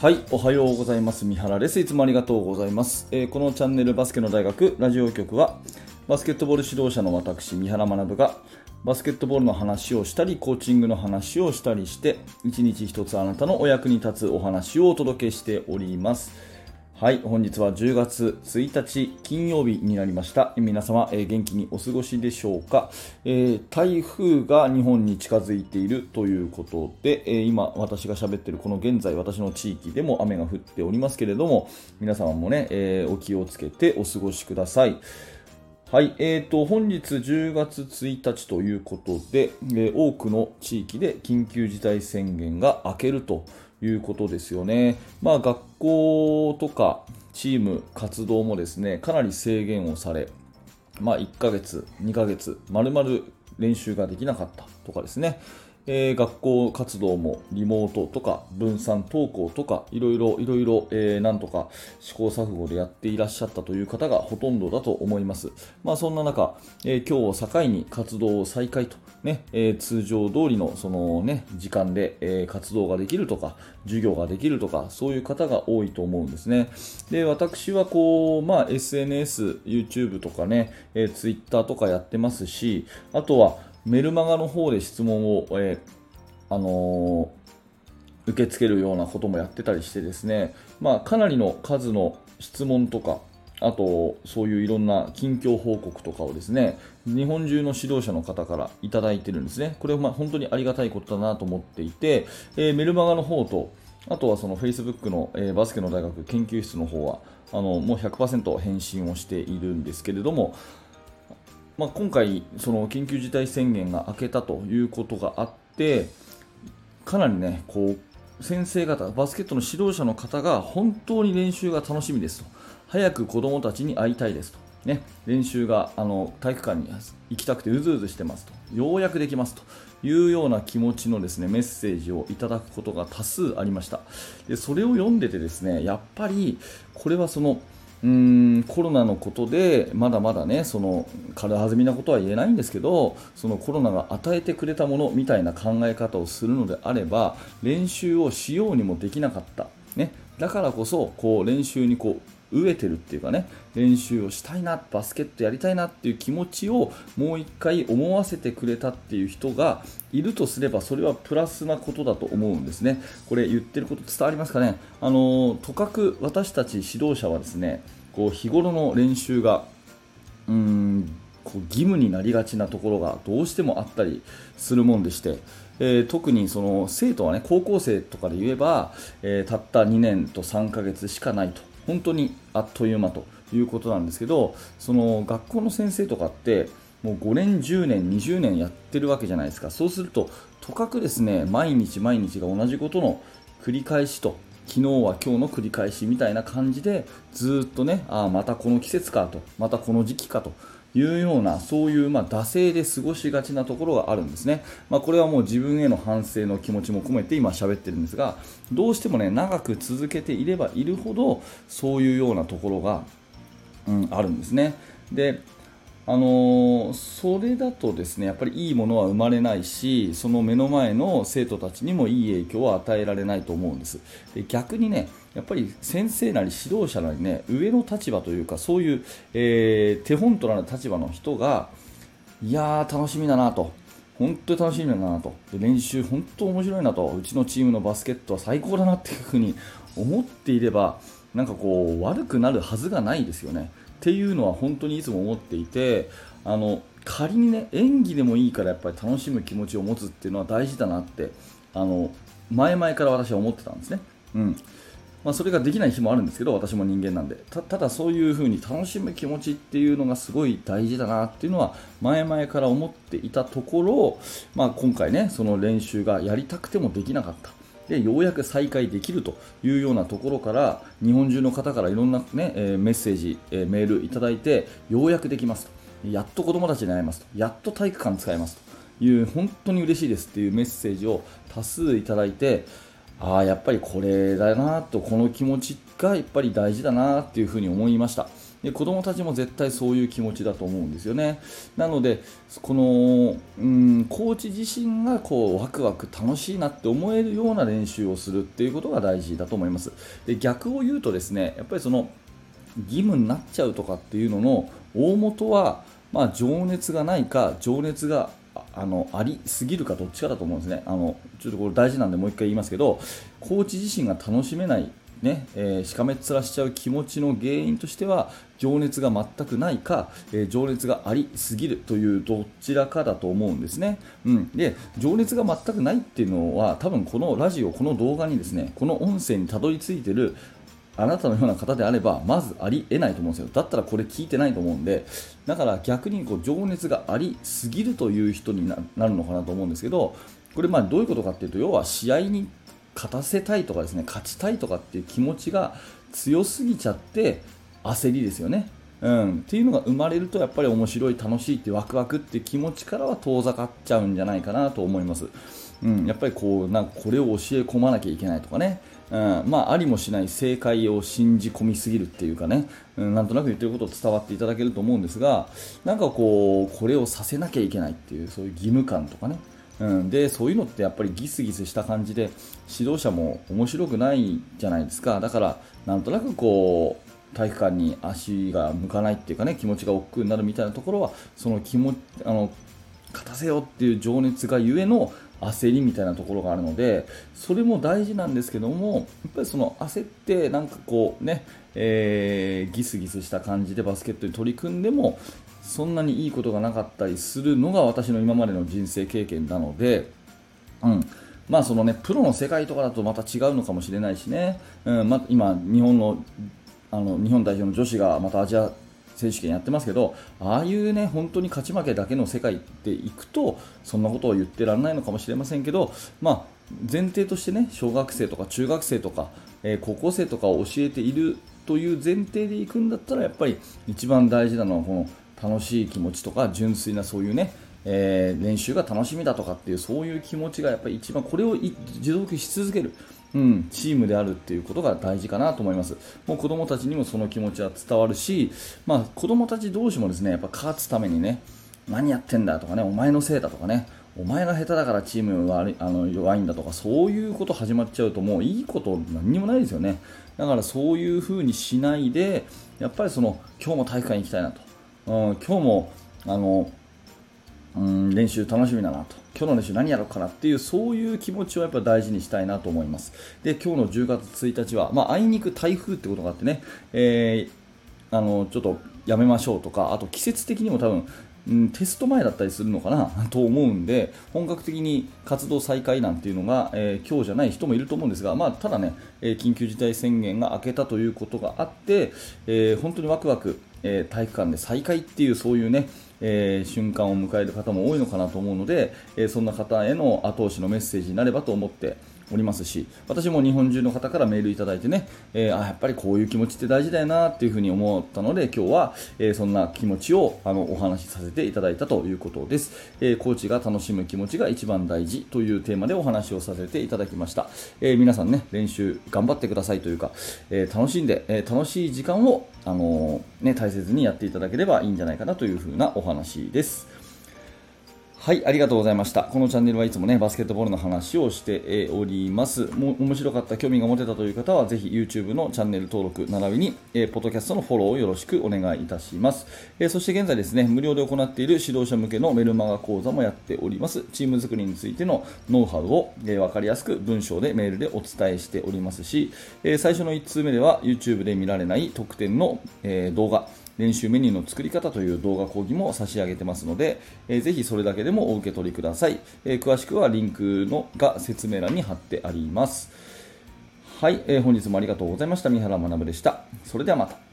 はい、おはようございます。三原です。いつもありがとうございます。えー、このチャンネルバスケの大学ラジオ局は、バスケットボール指導者の私、三原学が、バスケットボールの話をしたり、コーチングの話をしたりして、一日一つあなたのお役に立つお話をお届けしております。はい、本日は10月1日金曜日になりました。皆様、えー、元気にお過ごしでしょうか、えー、台風が日本に近づいているということで、えー、今私が喋っているこの現在私の地域でも雨が降っておりますけれども、皆様もね、えお気をつけてお過ごしください。はい、えーと、本日10月1日ということで、え多くの地域で緊急事態宣言が明けるということですよね。まあ、学校とかチーム活動もですね、かなり制限をされ、まあ、1ヶ月、2ヶ月、まるまる練習ができなかったとかですね、えー、学校活動もリモートとか分散登校とかいろいろいろいろ、えー、なんとか試行錯誤でやっていらっしゃったという方がほとんどだと思います。まあそんな中、えー、今日を境に活動を再開とね、えー、通常通りのそのね時間で、えー、活動ができるとか授業ができるとかそういう方が多いと思うんですね。で私はこうまあ SNS、YouTube とかね、えー、Twitter とかやってますし、あとはメルマガの方で質問を、えー、あのー、受け付けるようなこともやってたりしてですね、まあ、かなりの数の質問とか、あと、そういういろんな近況報告とかをですね、日本中の指導者の方からいただいてるんですね。これはま本当にありがたいことだなと思っていて、えー、メルマガの方と、あとはその Facebook の、えー、バスケの大学研究室の方は、あのもう100%返信をしているんですけれども、まあ、今回、その緊急事態宣言が明けたということがあって、かなりね、こう先生方、バスケットの指導者の方が本当に練習が楽しみですと、早く子どもたちに会いたいですと、ね、練習があの体育館に行きたくてうずうずしてますと、ようやくできますと。いうような気持ちのですねメッセージをいただくことが多数ありました。でそれを読んでてですねやっぱりこれはそのうーん。コロナのことでまだまだねその軽はずみなことは言えないんですけどそのコロナが与えてくれたものみたいな考え方をするのであれば練習をしようにもできなかった、ね、だからこそこう練習にこう飢えてるっていうかね練習をしたいなバスケットやりたいなっていう気持ちをもう一回思わせてくれたっていう人がいるとすればそれはプラスなことだと思うんですね。これ言ってること伝わりますかね。あのとかく私たち指導者はですねこう日頃の練習がうーんこう義務になりがちなところがどうしてもあったりするもんでして、えー、特にその生徒はね高校生とかで言えば、えー、たった2年と3ヶ月しかないと。本当にあっという間ということなんですけどその学校の先生とかってもう5年、10年、20年やってるわけじゃないですか。そうするととかくですね毎日毎日が同じことの繰り返しと昨日は今日の繰り返しみたいな感じでずっとねあまたこの季節かとまたこの時期かというようなそういうま惰性で過ごしがちなところがあるんですね、まあ、これはもう自分への反省の気持ちも込めて今喋ってるんですがどうしてもね長く続けていればいるほどそういうようなところが、うん、あるんですね。であの、それだとですねやっぱりいいものは生まれないしその目の前の生徒たちにもいい影響を与えられないと思うんです。で逆にねやっぱり先生なり指導者なりね上の立場というかそういう、えー、手本となる立場の人がいやー楽しみだなと。本当に楽しみだなと。で練習本当面白いなと。うちのチームのバスケットは最高だなっていうふうに思っていればなんかこう悪くなるはずがないですよね。っていうのは本当にいつも思っていてあの仮にね演技でもいいからやっぱり楽しむ気持ちを持つっていうのは大事だなってあの前々から私は思ってたんですね。うん。まあ、それができない日もあるんですけど私も人間なんで。ただそういう風に楽しむ気持ちっていうのがすごい大事だなっていうのは前々から思っていたところ、まあ、今回ねその練習がやりたくてもできなかった。でようやく再開できるというようなところから日本中の方からいろんな、ね、えメッセージ、えメールいただいてようやくできますと。やっと子供たちに会えますと。やっと体育館使えますという本当に嬉しいですっていうメッセージを多数いただいてああやっぱりこれだなとこの気持ちがやっぱり大事だなっていうふうに思いました。で子供たちも絶対そういう気持ちだと思うんですよね。なので、この、うん、コーチ自身がこうワクワク楽しいなって思えるような練習をするっていうことが大事だと思います。で逆を言うとですね、やっぱりその義務になっちゃうとかっていうのの大元は、まあ、情熱がないか情熱があのありすぎるかどっちかだと思うんですね。あのちょっとこれ大事なんでもう1回言いますけどコーチ自身が楽しめないねえー、しかめっ面しちゃう気持ちの原因としては情熱が全くないか、えー、情熱がありすぎるというどちらかだと思うんですね、うん、で情熱が全くないっていうのは多分このラジオこの動画にですねこの音声にたどり着いてるあなたのような方であればまずありえないと思うんですよ。だったらこれ聞いてないと思うんで。だから逆にこう情熱がありすぎるという人になるのかなと思うんですけどこれまあどういうことかっていうと要は試合に勝たせたいとかですね勝ちたいとかっていう気持ちが強すぎちゃって焦りですよね。うん、っていうのが生まれるとやっぱり面白い楽しいってワクワクって気持ちからは遠ざかっちゃうんじゃないかなと思います。うん、やっぱりこうなんかこれを教え込まなきゃいけないとかね、うん。まあ、ありもしない正解を信じ込みすぎるっていうかね、うん、なんとなく言ってることを伝わっていただけると思うんですがなんかこうこれをさせなきゃいけないっていうそういう義務感とかね。うん、でそういうのってやっぱりギスギスした感じで指導者も面白くないじゃないですか。だからなんとなくこう体育館に足が向かないっていうかね気持ちが億劫になるみたいなところはその気持あの勝たせようっていう情熱がゆえの焦りみたいなところがあるのでそれも大事なんですけどもやっぱりその焦ってなんかこうね、えー、ギスギスした感じでバスケットに取り組んでもそんなにいいことがなかったりするのが私の今までの人生経験なので、うん。まあそのね、プロの世界とかだとまた違うのかもしれないしね、うん。ま、今、日本のあの日本代表の女子がまたアジア選手権やってますけどああいうね本当に勝ち負けだけの世界でいくとそんなことを言ってられないのかもしれませんけど、まあ、前提としてね小学生とか中学生とか、えー、高校生とかを教えているという前提でいくんだったらやっぱり一番大事なのはこの楽しい気持ちとか純粋なそういうね、えー、練習が楽しみだとかっていうそういう気持ちがやっぱり一番これを持続し続ける、うん、チームであるっていうことが大事かなと思います。もう子供たちにもその気持ちは伝わるし、まあ、子供たち同士もですねやっぱ勝つためにね何やってんだとかねお前のせいだとかねお前が下手だからチームはあの弱いんだとかそういうこと始まっちゃうともういいこと何にもないですよね。だからそういう風にしないでやっぱりその今日も体育館に行きたいなと。うん、今日もあの、うん、練習楽しみだなと。今日の練習何やろうかなっていうそういう気持ちをやっぱ大事にしたいなと思います。で今日の10月1日は、まあ、あいにく台風ってことがあってね、えー、あのちょっとやめましょうとかあと季節的にも多分うん、テスト前だったりするのかな と思うんで本格的に活動再開なんていうのが、えー、今日じゃない人もいると思うんですが、まあ、ただね、えー、緊急事態宣言が明けたということがあって、えー、本当にワクワクえー、体育館で再開っていうそういうね、えー、瞬間を迎える方も多いのかなと思うので、えー、そんな方への後押しのメッセージになればと思っておりますし私も日本中の方からメールいただいてね、えー、あやっぱりこういう気持ちって大事だよなっていうふうに思ったので今日は、えー、そんな気持ちをあのお話しさせていただいたということです、えー、コーチが楽しむ気持ちが一番大事というテーマでお話をさせていただきました、え皆さんね練習頑張ってくださいというか、え楽しんで、え楽しい時間をあのね、大切にやっていただければいいんじゃないかなというふうなお話です。はい、ありがとうございました。このチャンネルはいつもね、バスケットボールの話をしております。も面白かった、興味が持てたという方は、ぜひ YouTube のチャンネル登録、並びに、えー、ポッドキャストのフォローをよろしくお願いいたします。えー、そして現在ですね、無料で行っている指導者向けのメルマガ講座もやっております。チーム作りについてのノウハウを、えー、分かりやすく文章でメールでお伝えしておりますし、え、最初の1通目では YouTube で見られない特典の、え、動画、練習メニューの作り方という動画講義も差し上げてますので、えー、ぜひそれだけでもお受け取りください、えー、詳しくはリンクのが説明欄に貼ってあります。はい、えー、本日もありがとうございました。三原学でした。それではまた。